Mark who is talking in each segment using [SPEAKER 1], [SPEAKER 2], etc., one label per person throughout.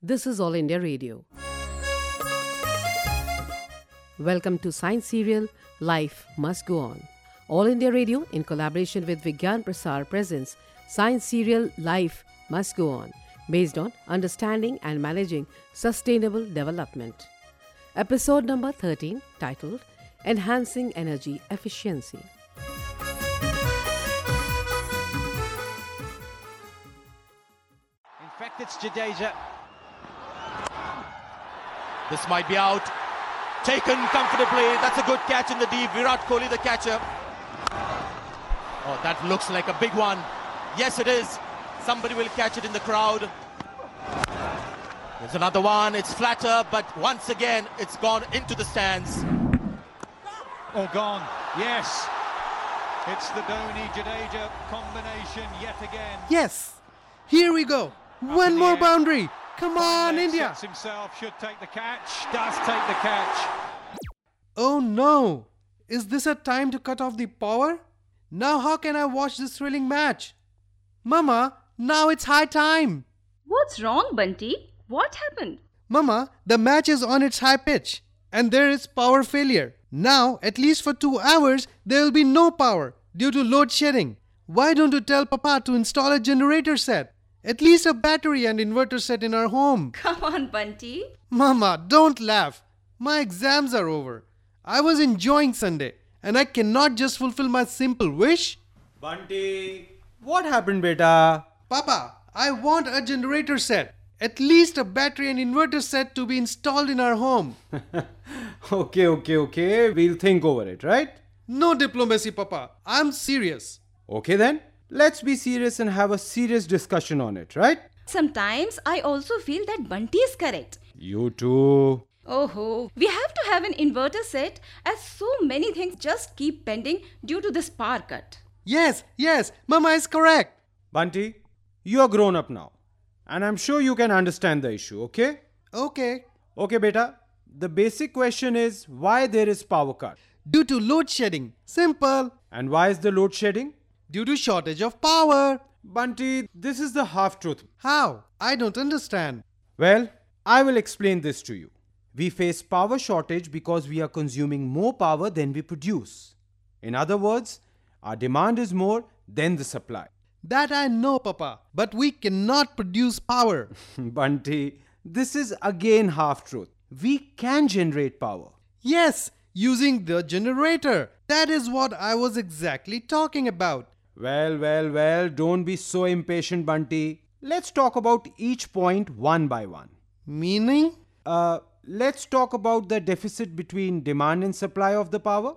[SPEAKER 1] This is All India Radio. Welcome to Science Serial Life Must Go On. All India Radio, in collaboration with Vigyan Prasar, presents Science Serial Life Must Go On, based on understanding and managing sustainable development. Episode number 13, titled Enhancing Energy Efficiency.
[SPEAKER 2] In fact, it's Jadeja. This might be out. Taken comfortably. That's a good catch in the deep. Virat Kohli, the catcher. Oh, that looks like a big one. Yes, it is. Somebody will catch it in the crowd. There's another one. It's flatter, but once again, it's gone into the stands.
[SPEAKER 3] Oh, gone. Yes. It's the Dhoni Jadeja combination yet again.
[SPEAKER 4] Yes, here we go.
[SPEAKER 3] in
[SPEAKER 4] One
[SPEAKER 3] the
[SPEAKER 4] more
[SPEAKER 3] air.
[SPEAKER 4] boundary. Come on,
[SPEAKER 3] Fine leg,
[SPEAKER 4] India.
[SPEAKER 3] Himself, should take the catch. Does take the catch.
[SPEAKER 4] Oh no! Is this a time to cut off the power? Now, how can I watch this thrilling match? Mama, now it's high time.
[SPEAKER 5] What's wrong, Bunty? What happened?
[SPEAKER 4] Mama, the match is on its high pitch and there is power failure. Now, at least for two hours, there will be no power due to load shedding. Why don't you tell Papa to install a generator set? At least a battery and inverter set in our home.
[SPEAKER 5] Come on, Bunty.
[SPEAKER 4] Mama, don't laugh. My exams are over. I was enjoying Sunday and I cannot just fulfill my simple wish.
[SPEAKER 6] Bunty, what happened, beta?
[SPEAKER 4] Papa, I want a generator set. At least a battery and inverter set to be installed in our home.
[SPEAKER 6] okay, okay, okay. We'll think over it, right?
[SPEAKER 4] No diplomacy, Papa. I'm serious.
[SPEAKER 6] Okay then. Let's be serious and have a serious discussion on it, right?
[SPEAKER 5] Sometimes I also feel that Bunty is correct.
[SPEAKER 6] You too.
[SPEAKER 5] Oh, ho, we have to have an inverter set as so many things just keep pending due to this power cut.
[SPEAKER 4] Yes, yes, Mama is correct.
[SPEAKER 6] Bunty, you are grown up now. And I'm sure you can understand the issue, okay?
[SPEAKER 4] Okay.
[SPEAKER 6] Okay, beta. The basic question is why there is power cut?
[SPEAKER 4] Due to load shedding. Simple.
[SPEAKER 6] And why is the load shedding?
[SPEAKER 4] Due to shortage of power.
[SPEAKER 6] Bunty, this is the half truth.
[SPEAKER 4] How? I don't understand.
[SPEAKER 6] Well, I will explain this to you. We face power shortage because we are consuming more power than we produce. In other words, our demand is more than the supply.
[SPEAKER 4] That I know, Papa. But we cannot produce power.
[SPEAKER 6] Bunty, this is again half truth. We can generate power.
[SPEAKER 4] Yes, using the generator. That is what I was exactly talking about.
[SPEAKER 6] Well, well, well, don't be so impatient, Bunty. Let's talk about each point one by one.
[SPEAKER 4] Meaning?
[SPEAKER 6] Uh, let's talk about the deficit between demand and supply of the power.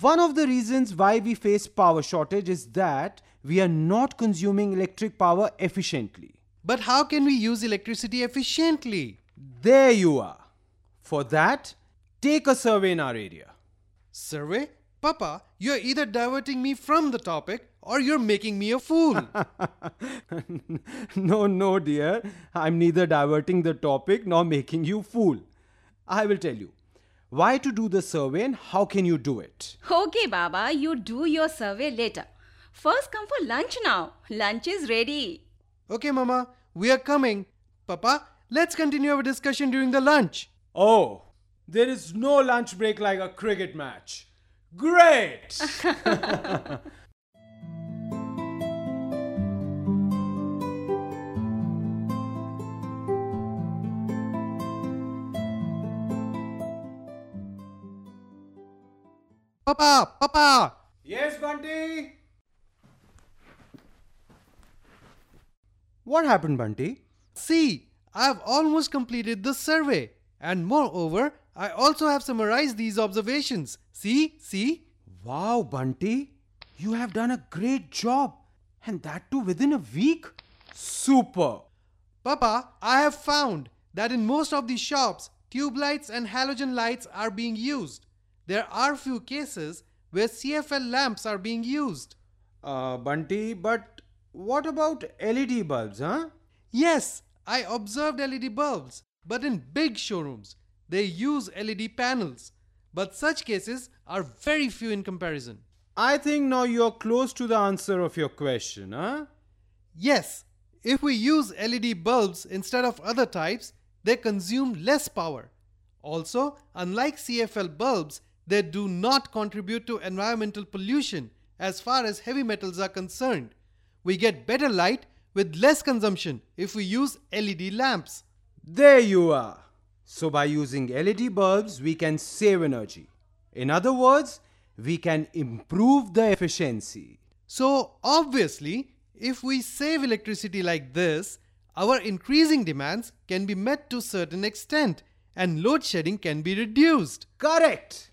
[SPEAKER 6] One of the reasons why we face power shortage is that we are not consuming electric power efficiently.
[SPEAKER 4] But how can we use electricity efficiently?
[SPEAKER 6] There you are. For that, take a survey in our area.
[SPEAKER 4] Survey? Papa, you're either diverting me from the topic or you're making me a fool.
[SPEAKER 6] no, no, dear. I'm neither diverting the topic nor making you fool. I will tell you why to do the survey and how can you do it.
[SPEAKER 5] Okay, Baba, you do your survey later. First, come for lunch now. Lunch is ready.
[SPEAKER 4] okay, Mama, we are coming. Papa, let's continue our discussion during the lunch.
[SPEAKER 6] Oh, there is no lunch break like a cricket match. Great!
[SPEAKER 4] Papa, Papa!
[SPEAKER 6] yes, Bunty? What happened, Bunty?
[SPEAKER 4] See, I've almost completed the survey. And moreover, I also have summarized these observations. See, see?
[SPEAKER 6] Wow, Bunty, you have done a great job. And that too within a week? Super!
[SPEAKER 4] Papa, I have found that in most of the shops, tube lights and halogen lights are being used. There are few cases where CFL lamps are being used.
[SPEAKER 6] Uh, Bunty, but what about LED bulbs, huh?
[SPEAKER 4] Yes, I observed LED bulbs, but in big showrooms, they use LED panels. But such cases are very few in comparison.
[SPEAKER 6] I think now you're close to the answer of your question, huh?
[SPEAKER 4] Yes, if we use LED bulbs instead of other types, they consume less power. Also, unlike CFL bulbs, they do not contribute to environmental pollution as far as heavy metals are concerned. We get better light with less consumption if we use LED lamps.
[SPEAKER 6] There you are. So, by using LED bulbs, we can save energy. In other words, we can improve the efficiency.
[SPEAKER 4] So, obviously, if we save electricity like this, our increasing demands can be met to a certain extent and load shedding can be reduced.
[SPEAKER 6] Correct.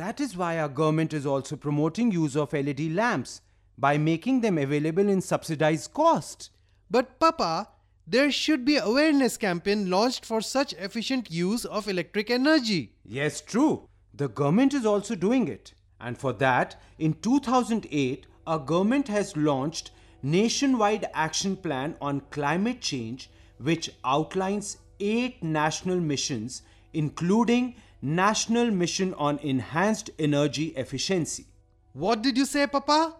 [SPEAKER 6] That is why our government is also promoting use of LED lamps by making them available in subsidized cost.
[SPEAKER 4] But Papa, there should be awareness campaign launched for such efficient use of electric energy.
[SPEAKER 6] Yes, true. The government is also doing it. And for that, in 2008, our government has launched nationwide action plan on climate change which outlines 8 national missions including national mission on enhanced energy efficiency.
[SPEAKER 4] What did you say, Papa?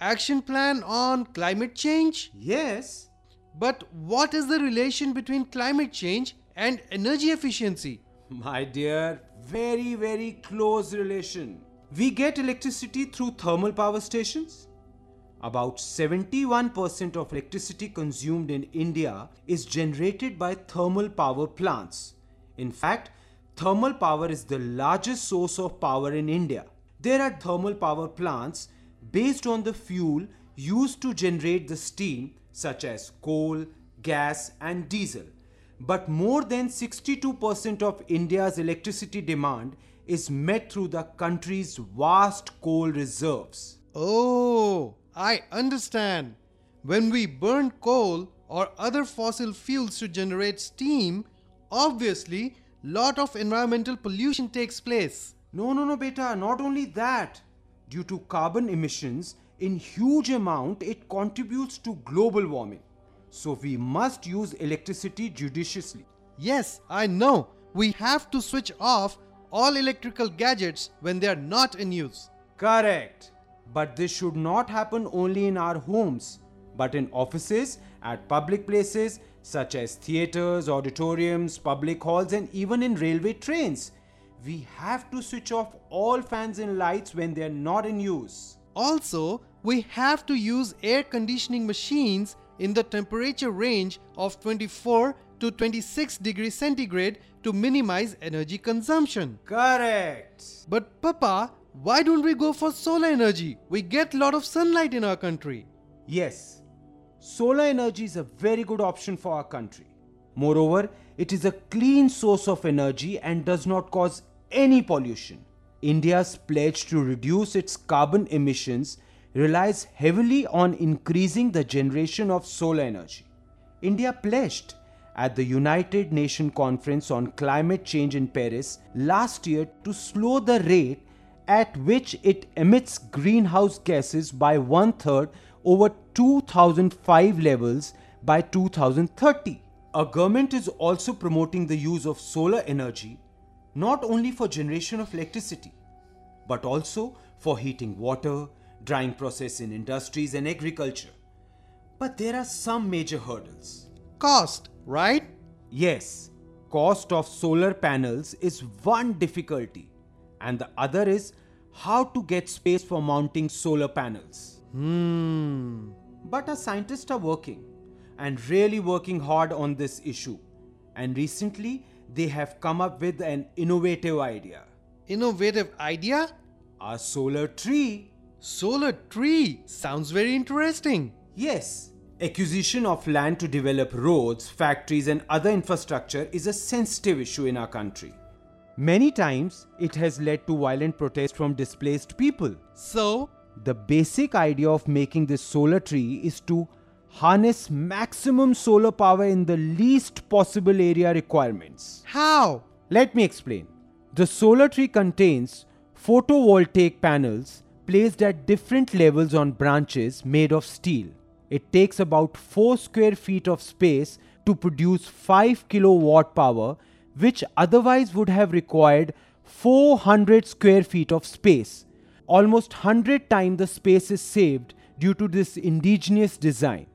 [SPEAKER 4] Action plan on climate change?
[SPEAKER 6] Yes,
[SPEAKER 4] But what is the relation between climate change and energy efficiency?
[SPEAKER 6] My dear, very, very close relation. We get electricity through thermal power stations. About 71% of electricity consumed in India is generated by thermal power plants. In fact, thermal power is the largest source of power in India. There are thermal power plants based on the fuel used to generate the steam, such as coal, gas, and diesel. But more than 62% of India's electricity demand is met through the country's vast coal reserves.
[SPEAKER 4] Oh, I understand. When we burn coal or other fossil fuels to generate steam, obviously lot of environmental pollution takes place.
[SPEAKER 6] No, no, no, beta, not only that. Due to carbon emissions, in huge amount it contributes to global warming. So we must use electricity judiciously.
[SPEAKER 4] Yes, I know. We have to switch off all electrical gadgets when they are not in use.
[SPEAKER 6] Correct. But this should not happen only in our homes, but in offices, at public places such as theaters, auditoriums, public halls, and even in railway trains. We have to switch off all fans and lights when they are not in use.
[SPEAKER 4] Also, we have to use air conditioning machines in the temperature range of 24 to 26 degrees centigrade to minimize energy consumption.
[SPEAKER 6] Correct.
[SPEAKER 4] But Papa, why don't we go for solar energy? We get a lot of sunlight in our country.
[SPEAKER 6] Yes, solar energy is a very good option for our country. Moreover, it is a clean source of energy and does not cause any pollution. India's pledge to reduce its carbon emissions relies heavily on increasing the generation of solar energy. India pledged at the United Nations Conference on Climate Change in Paris last year to slow the rate at which it emits greenhouse gases by one third over 2005 levels by 2030. Our government is also promoting the use of solar energy not only for generation of electricity but also for heating water, drying process in industries and agriculture. But there are some major hurdles.
[SPEAKER 4] Cost, right?
[SPEAKER 6] Yes, cost of solar panels is one difficulty, and the other is how to get space for mounting solar panels.
[SPEAKER 4] Hmm.
[SPEAKER 6] But our scientists are working and really working hard on this issue. And recently, they have come up with an innovative idea
[SPEAKER 4] Innovative idea?
[SPEAKER 6] a solar tree.
[SPEAKER 4] Solar tree sounds very interesting.
[SPEAKER 6] Yes, acquisition of land to develop roads, factories, and other infrastructure is a sensitive issue in our country. Many times, it has led to violent protests from displaced people.
[SPEAKER 4] So,
[SPEAKER 6] The basic idea of making this solar tree is to harness maximum solar power in the least possible area requirements.
[SPEAKER 4] how?
[SPEAKER 6] Let me explain. The solar tree contains photovoltaic panels placed at different levels on branches made of steel. It takes about 4 square feet of space to produce 5 kilowatt power, which otherwise would have required 400 square feet of space. Almost 100 times the space is saved due to this indigenous design.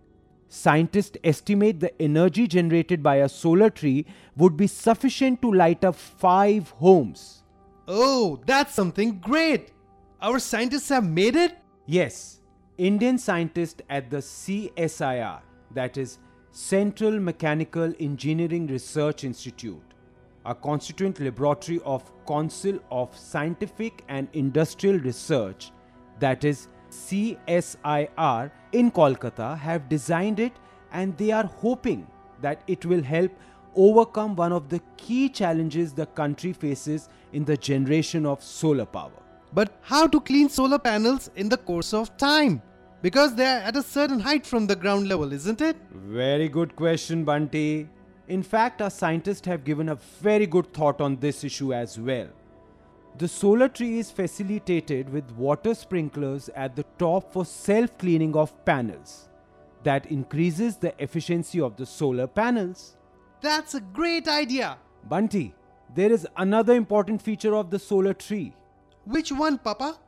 [SPEAKER 6] Scientists estimate the energy generated by a solar tree would be sufficient to light up five homes.
[SPEAKER 4] Oh, that's something great! Our scientists have made it?
[SPEAKER 6] Yes, Indian scientists at the CSIR, that is Central Mechanical Engineering Research Institute, a constituent laboratory of Council of Scientific and Industrial Research, that is CSIR in Kolkata, have designed it and they are hoping that it will help overcome one of the key challenges the country faces in the generation of solar power.
[SPEAKER 4] But how to clean solar panels in the course of time? Because they are at a certain height from the ground level, isn't it?
[SPEAKER 6] Very good question, Bunty. In fact, our scientists have given a very good thought on this issue as well. The solar tree is facilitated with water sprinklers at the top for self cleaning of panels. That increases the efficiency of the solar panels.
[SPEAKER 4] That's a great idea!
[SPEAKER 6] Bunty, there is another important feature of the solar tree.
[SPEAKER 4] Which one, Papa?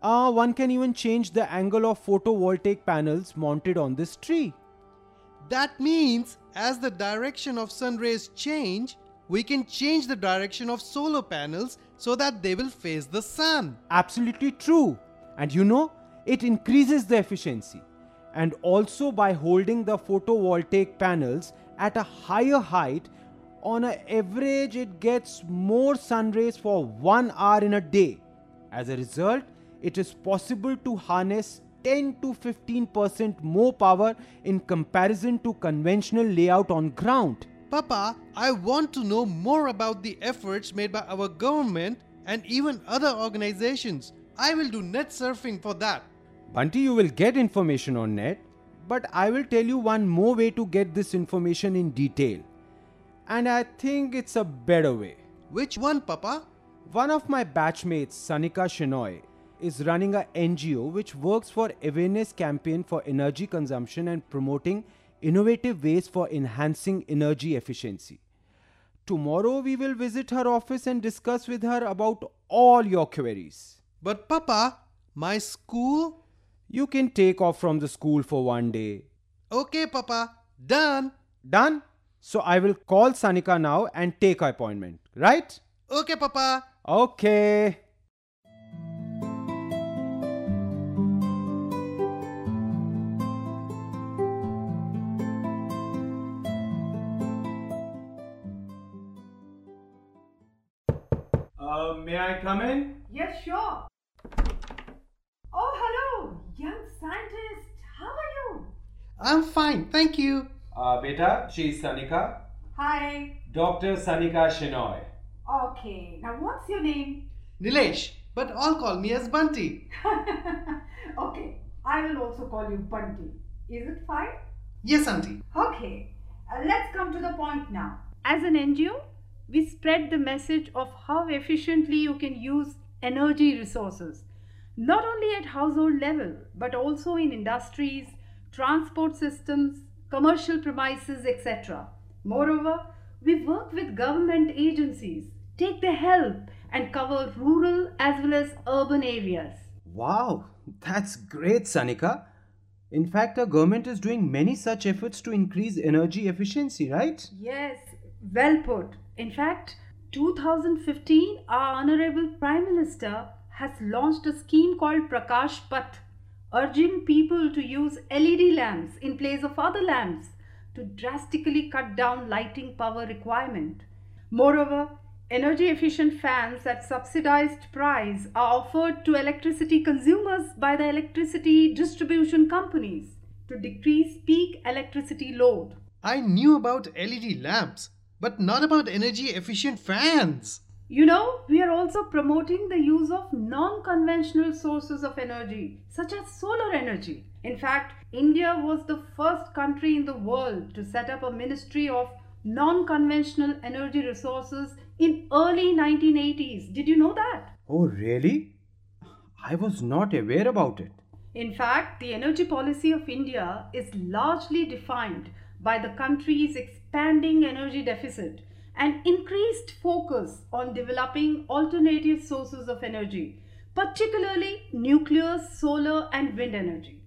[SPEAKER 6] Uh, one can even change the angle of photovoltaic panels mounted on this tree.
[SPEAKER 4] That means as the direction of sun rays change, we can change the direction of solar panels so that they will face the sun.
[SPEAKER 6] Absolutely true. And you know, it increases the efficiency. And also by holding the photovoltaic panels at a higher height, on an average, it gets more sun rays for one hour in a day. As a result, it is possible to harness 10 to 15% more power in comparison to conventional layout on ground.
[SPEAKER 4] Papa, I want to know more about the efforts made by our government and even other organizations. I will do net surfing for that.
[SPEAKER 6] Bunty, you will get information on net, but I will tell you one more way to get this information in detail. And I think it's a better way.
[SPEAKER 4] Which one, Papa?
[SPEAKER 6] One of my batchmates, Sanika Shenoy, is running a NGO which works for awareness campaign for energy consumption and promoting innovative ways for enhancing energy efficiency. Tomorrow we will visit her office and discuss with her about all your queries.
[SPEAKER 4] But Papa, my school?
[SPEAKER 6] You can take off from the school for one day.
[SPEAKER 4] Okay, Papa. Done.
[SPEAKER 6] Done? So I will call Sanika now and take her appointment. Right?
[SPEAKER 4] Okay, Papa.
[SPEAKER 6] Okay. Come in?
[SPEAKER 7] Yes, sure. Oh, hello, young scientist. How are you?
[SPEAKER 4] I'm fine, thank you.
[SPEAKER 6] Uh, beta, she's Sanika.
[SPEAKER 7] Hi.
[SPEAKER 6] Dr. Sanika Shenoy.
[SPEAKER 7] Okay, now what's your name?
[SPEAKER 4] Nilesh, but all call me as Bunty.
[SPEAKER 7] okay, I will also call you Bunty. Is it fine?
[SPEAKER 4] Yes, Auntie.
[SPEAKER 7] Okay, uh, let's come to the point now. As an NGO, we spread the message of how efficiently you can use energy resources, not only at household level, but also in industries, transport systems, commercial premises, etc. Moreover, we work with government agencies, take the help, and cover rural as well as urban areas.
[SPEAKER 6] Wow, that's great, Sanika. In fact, our government is doing many such efforts to increase energy efficiency, right?
[SPEAKER 7] Yes, well put. In fact, 2015, our Honorable Prime Minister has launched a scheme called Prakash Path, urging people to use LED lamps in place of other lamps to drastically cut down lighting power requirement. Moreover, energy efficient fans at subsidized price are offered to electricity consumers by the electricity distribution companies to decrease peak electricity load.
[SPEAKER 4] I knew about LED lamps, but not about energy efficient fans.
[SPEAKER 7] You know, we are also promoting the use of non conventional sources of energy, such as solar energy. In fact, India was the first country in the world to set up a ministry of non conventional energy resources in early 1980s. Did you know that?
[SPEAKER 6] Oh, really? I was not aware about it.
[SPEAKER 7] In fact, the energy policy of India is largely defined by the country's expanding energy deficit and increased focus on developing alternative sources of energy, particularly nuclear, solar, and wind energy.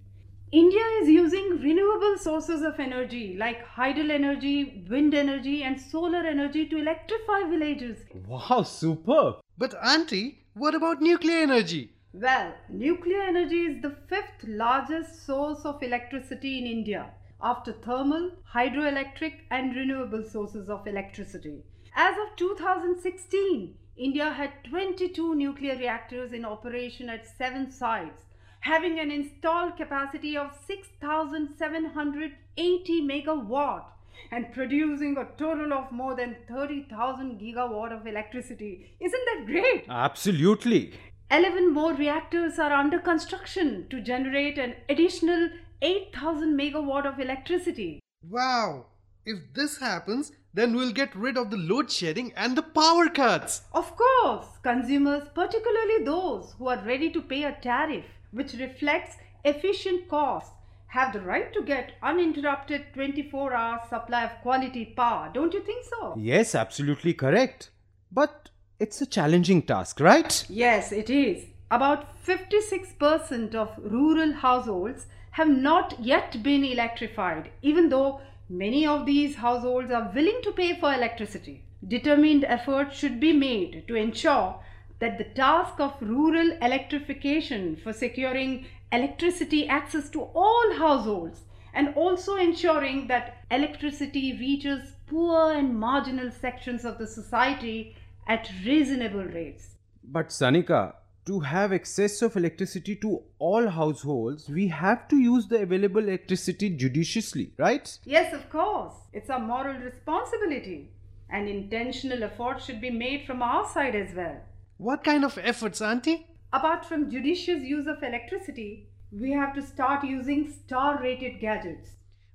[SPEAKER 7] India is using renewable sources of energy like hydel energy, wind energy, and solar energy to electrify villages.
[SPEAKER 6] Wow, superb.
[SPEAKER 4] But, Auntie, what about nuclear energy?
[SPEAKER 7] Well, nuclear energy is the fifth largest source of electricity in India after thermal, hydroelectric, and renewable sources of electricity. As of 2016, India had 22 nuclear reactors in operation at seven sites, having an installed capacity of 6,780 megawatt and producing a total of more than 30,000 gigawatt of electricity. Isn't that great?
[SPEAKER 6] Absolutely.
[SPEAKER 7] 11 more reactors are under construction to generate an additional 8,000 megawatt of electricity.
[SPEAKER 4] Wow! If this happens, then we'll get rid of the load shedding and the power cuts.
[SPEAKER 7] Of course, consumers, particularly those who are ready to pay a tariff which reflects efficient costs, have the right to get uninterrupted 24 hour supply of quality power. Don't you think so?
[SPEAKER 6] Yes, absolutely correct. But it's a challenging task, right?
[SPEAKER 7] Yes, it is. About 56% of rural households have not yet been electrified, even though many of these households are willing to pay for electricity. Determined efforts should be made to ensure that the task of rural electrification for securing electricity access to all households and also ensuring that electricity reaches poor and marginal sections of the society at reasonable rates.
[SPEAKER 6] But Sanika, to have access of electricity to all households, we have to use the available electricity judiciously, right?
[SPEAKER 7] Yes, of course. It's our moral responsibility. And intentional effort should be made from our side as well.
[SPEAKER 4] What kind of efforts, Auntie?
[SPEAKER 7] Apart from judicious use of electricity, we have to start using star rated gadgets.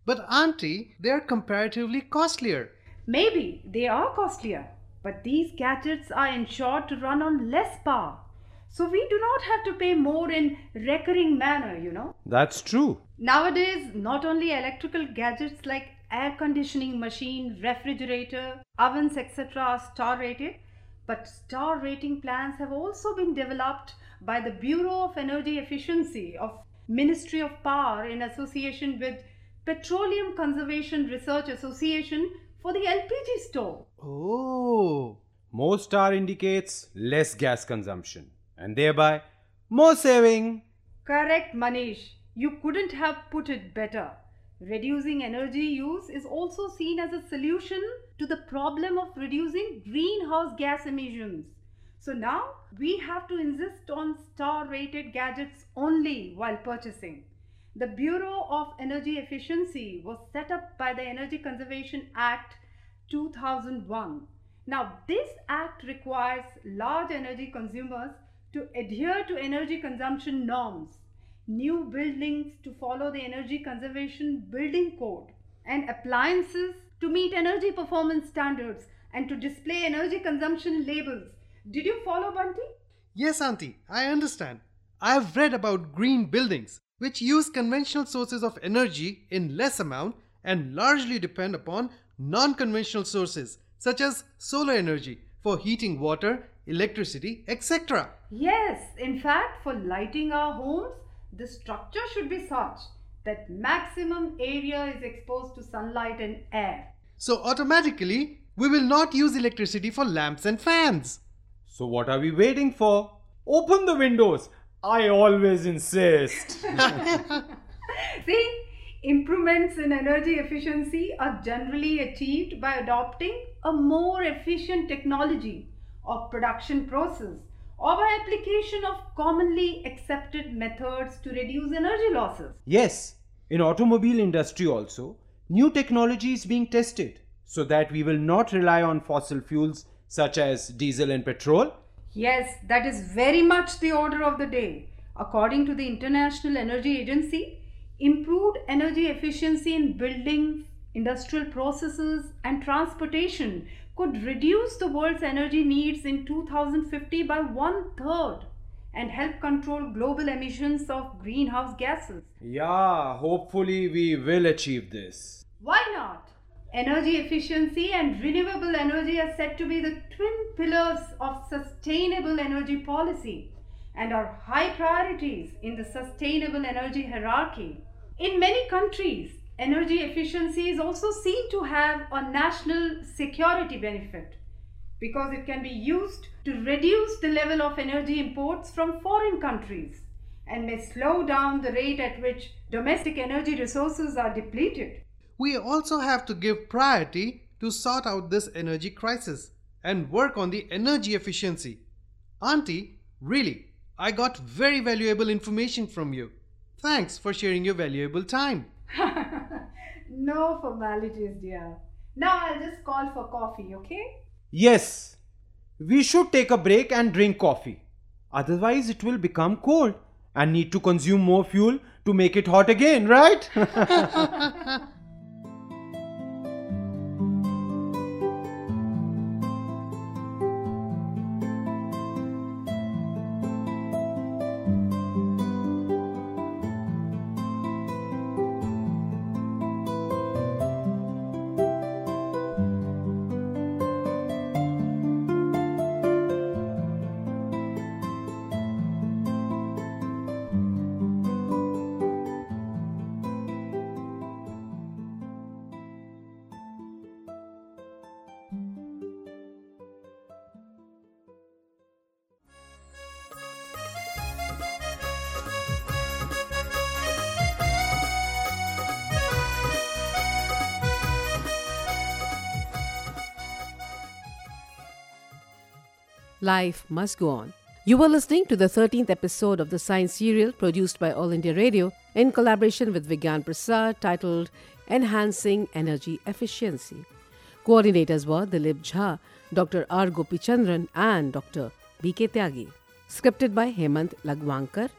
[SPEAKER 4] But, Auntie, they are comparatively costlier.
[SPEAKER 7] Maybe they are costlier, but these gadgets are ensured to run on less power. So we do not have to pay more in recurring manner, you know.
[SPEAKER 6] That's true.
[SPEAKER 7] Nowadays, not only electrical gadgets like air conditioning machine, refrigerator, ovens, etc. are star rated, but star rating plans have also been developed by the Bureau of Energy Efficiency of Ministry of Power in association with Petroleum Conservation Research Association for the LPG stove.
[SPEAKER 4] Oh.
[SPEAKER 6] More star indicates less gas consumption and thereby more saving.
[SPEAKER 7] Correct, Manish. You couldn't have put it better. Reducing energy use is also seen as a solution to the problem of reducing greenhouse gas emissions. So now we have to insist on star rated gadgets only while purchasing. The Bureau of Energy Efficiency was set up by the Energy Conservation Act 2001. Now, this act requires large energy consumers to adhere to energy consumption norms, new buildings to follow the Energy Conservation Building Code, and appliances to meet energy performance standards and to display energy consumption labels. Did you follow, Bunty?
[SPEAKER 4] Yes, Auntie, I understand. I have read about green buildings, which use conventional sources of energy in less amount and largely depend upon non conventional sources such as solar energy for heating water, electricity, etc.
[SPEAKER 7] Yes, in fact, for lighting our homes, the structure should be such that maximum area is exposed to sunlight and air.
[SPEAKER 4] So, automatically, we will not use electricity for lamps and fans.
[SPEAKER 6] So, what are we waiting for? Open the windows. I always insist.
[SPEAKER 7] See, improvements in energy efficiency are generally achieved by adopting a more efficient technology or production process or by application of commonly accepted methods to reduce energy losses.
[SPEAKER 6] yes, in automobile industry also, new technology is being tested so that we will not rely on fossil fuels such as diesel and petrol.
[SPEAKER 7] Yes, that is very much the order of the day. According to the International Energy Agency, improved energy efficiency in buildings, industrial processes, and transportation could reduce the world's energy needs in 2050 by one third and help control global emissions of greenhouse gases.
[SPEAKER 6] Yeah, hopefully we will achieve this.
[SPEAKER 7] Why not? Energy efficiency and renewable energy are said to be the twin pillars of sustainable energy policy and are high priorities in the sustainable energy hierarchy. In many countries, energy efficiency is also seen to have a national security benefit because it can be used to reduce the level of energy imports from foreign countries and may slow down the rate at which domestic energy resources are depleted.
[SPEAKER 4] We also have to give priority to sort out this energy crisis and work on the energy efficiency. Auntie, really, I got very valuable information from you. Thanks for sharing your valuable time.
[SPEAKER 7] No formalities, dear. Now I'll just call for coffee, okay?
[SPEAKER 6] Yes, we should take a break and drink coffee. Otherwise, it will become cold and need to consume more fuel to make it hot again, right?
[SPEAKER 1] Life must go on. You were listening to the 13th episode of the science serial produced by All India Radio in collaboration with Vigyan Prasar titled Enhancing Energy Efficiency. Coordinators were Dilip Jha, Dr. R. Gopichandran, and Dr. B.K. Tyagi. Scripted by Hemant Lagwankar.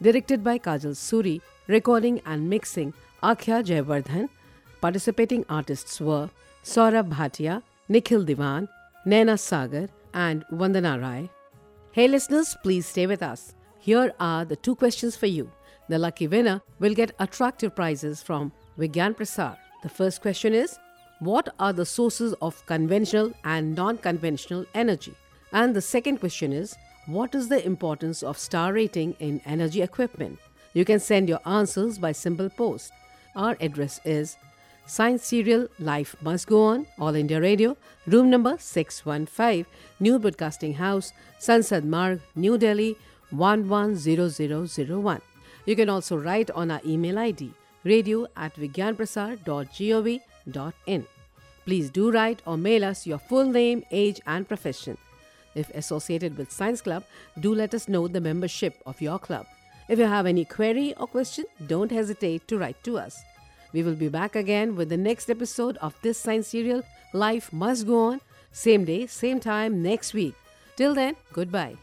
[SPEAKER 1] Directed by Kajal Suri. Recording and mixing Akhya Jayavardhan. Participating artists were Saurabh Bhatia, Nikhil Diwan, Naina Sagar, and Vandana Rai. Hey listeners, please stay with us. Here are the two questions for you. The lucky winner will get attractive prizes from Vigyan Prasar. The first question is What are the sources of conventional and non conventional energy? And the second question is What is the importance of star rating in energy equipment? You can send your answers by simple post. Our address is Science Serial Life Must Go On, All India Radio, room number 615, New Broadcasting House, Sansad Marg, New Delhi 110001. You can also write on our email ID radio at vigyanprasar.gov.in. Please do write or mail us your full name, age, and profession. If associated with Science Club, do let us know the membership of your club. If you have any query or question, don't hesitate to write to us. We will be back again with the next episode of this science serial, Life Must Go On, same day, same time next week. Till then, goodbye.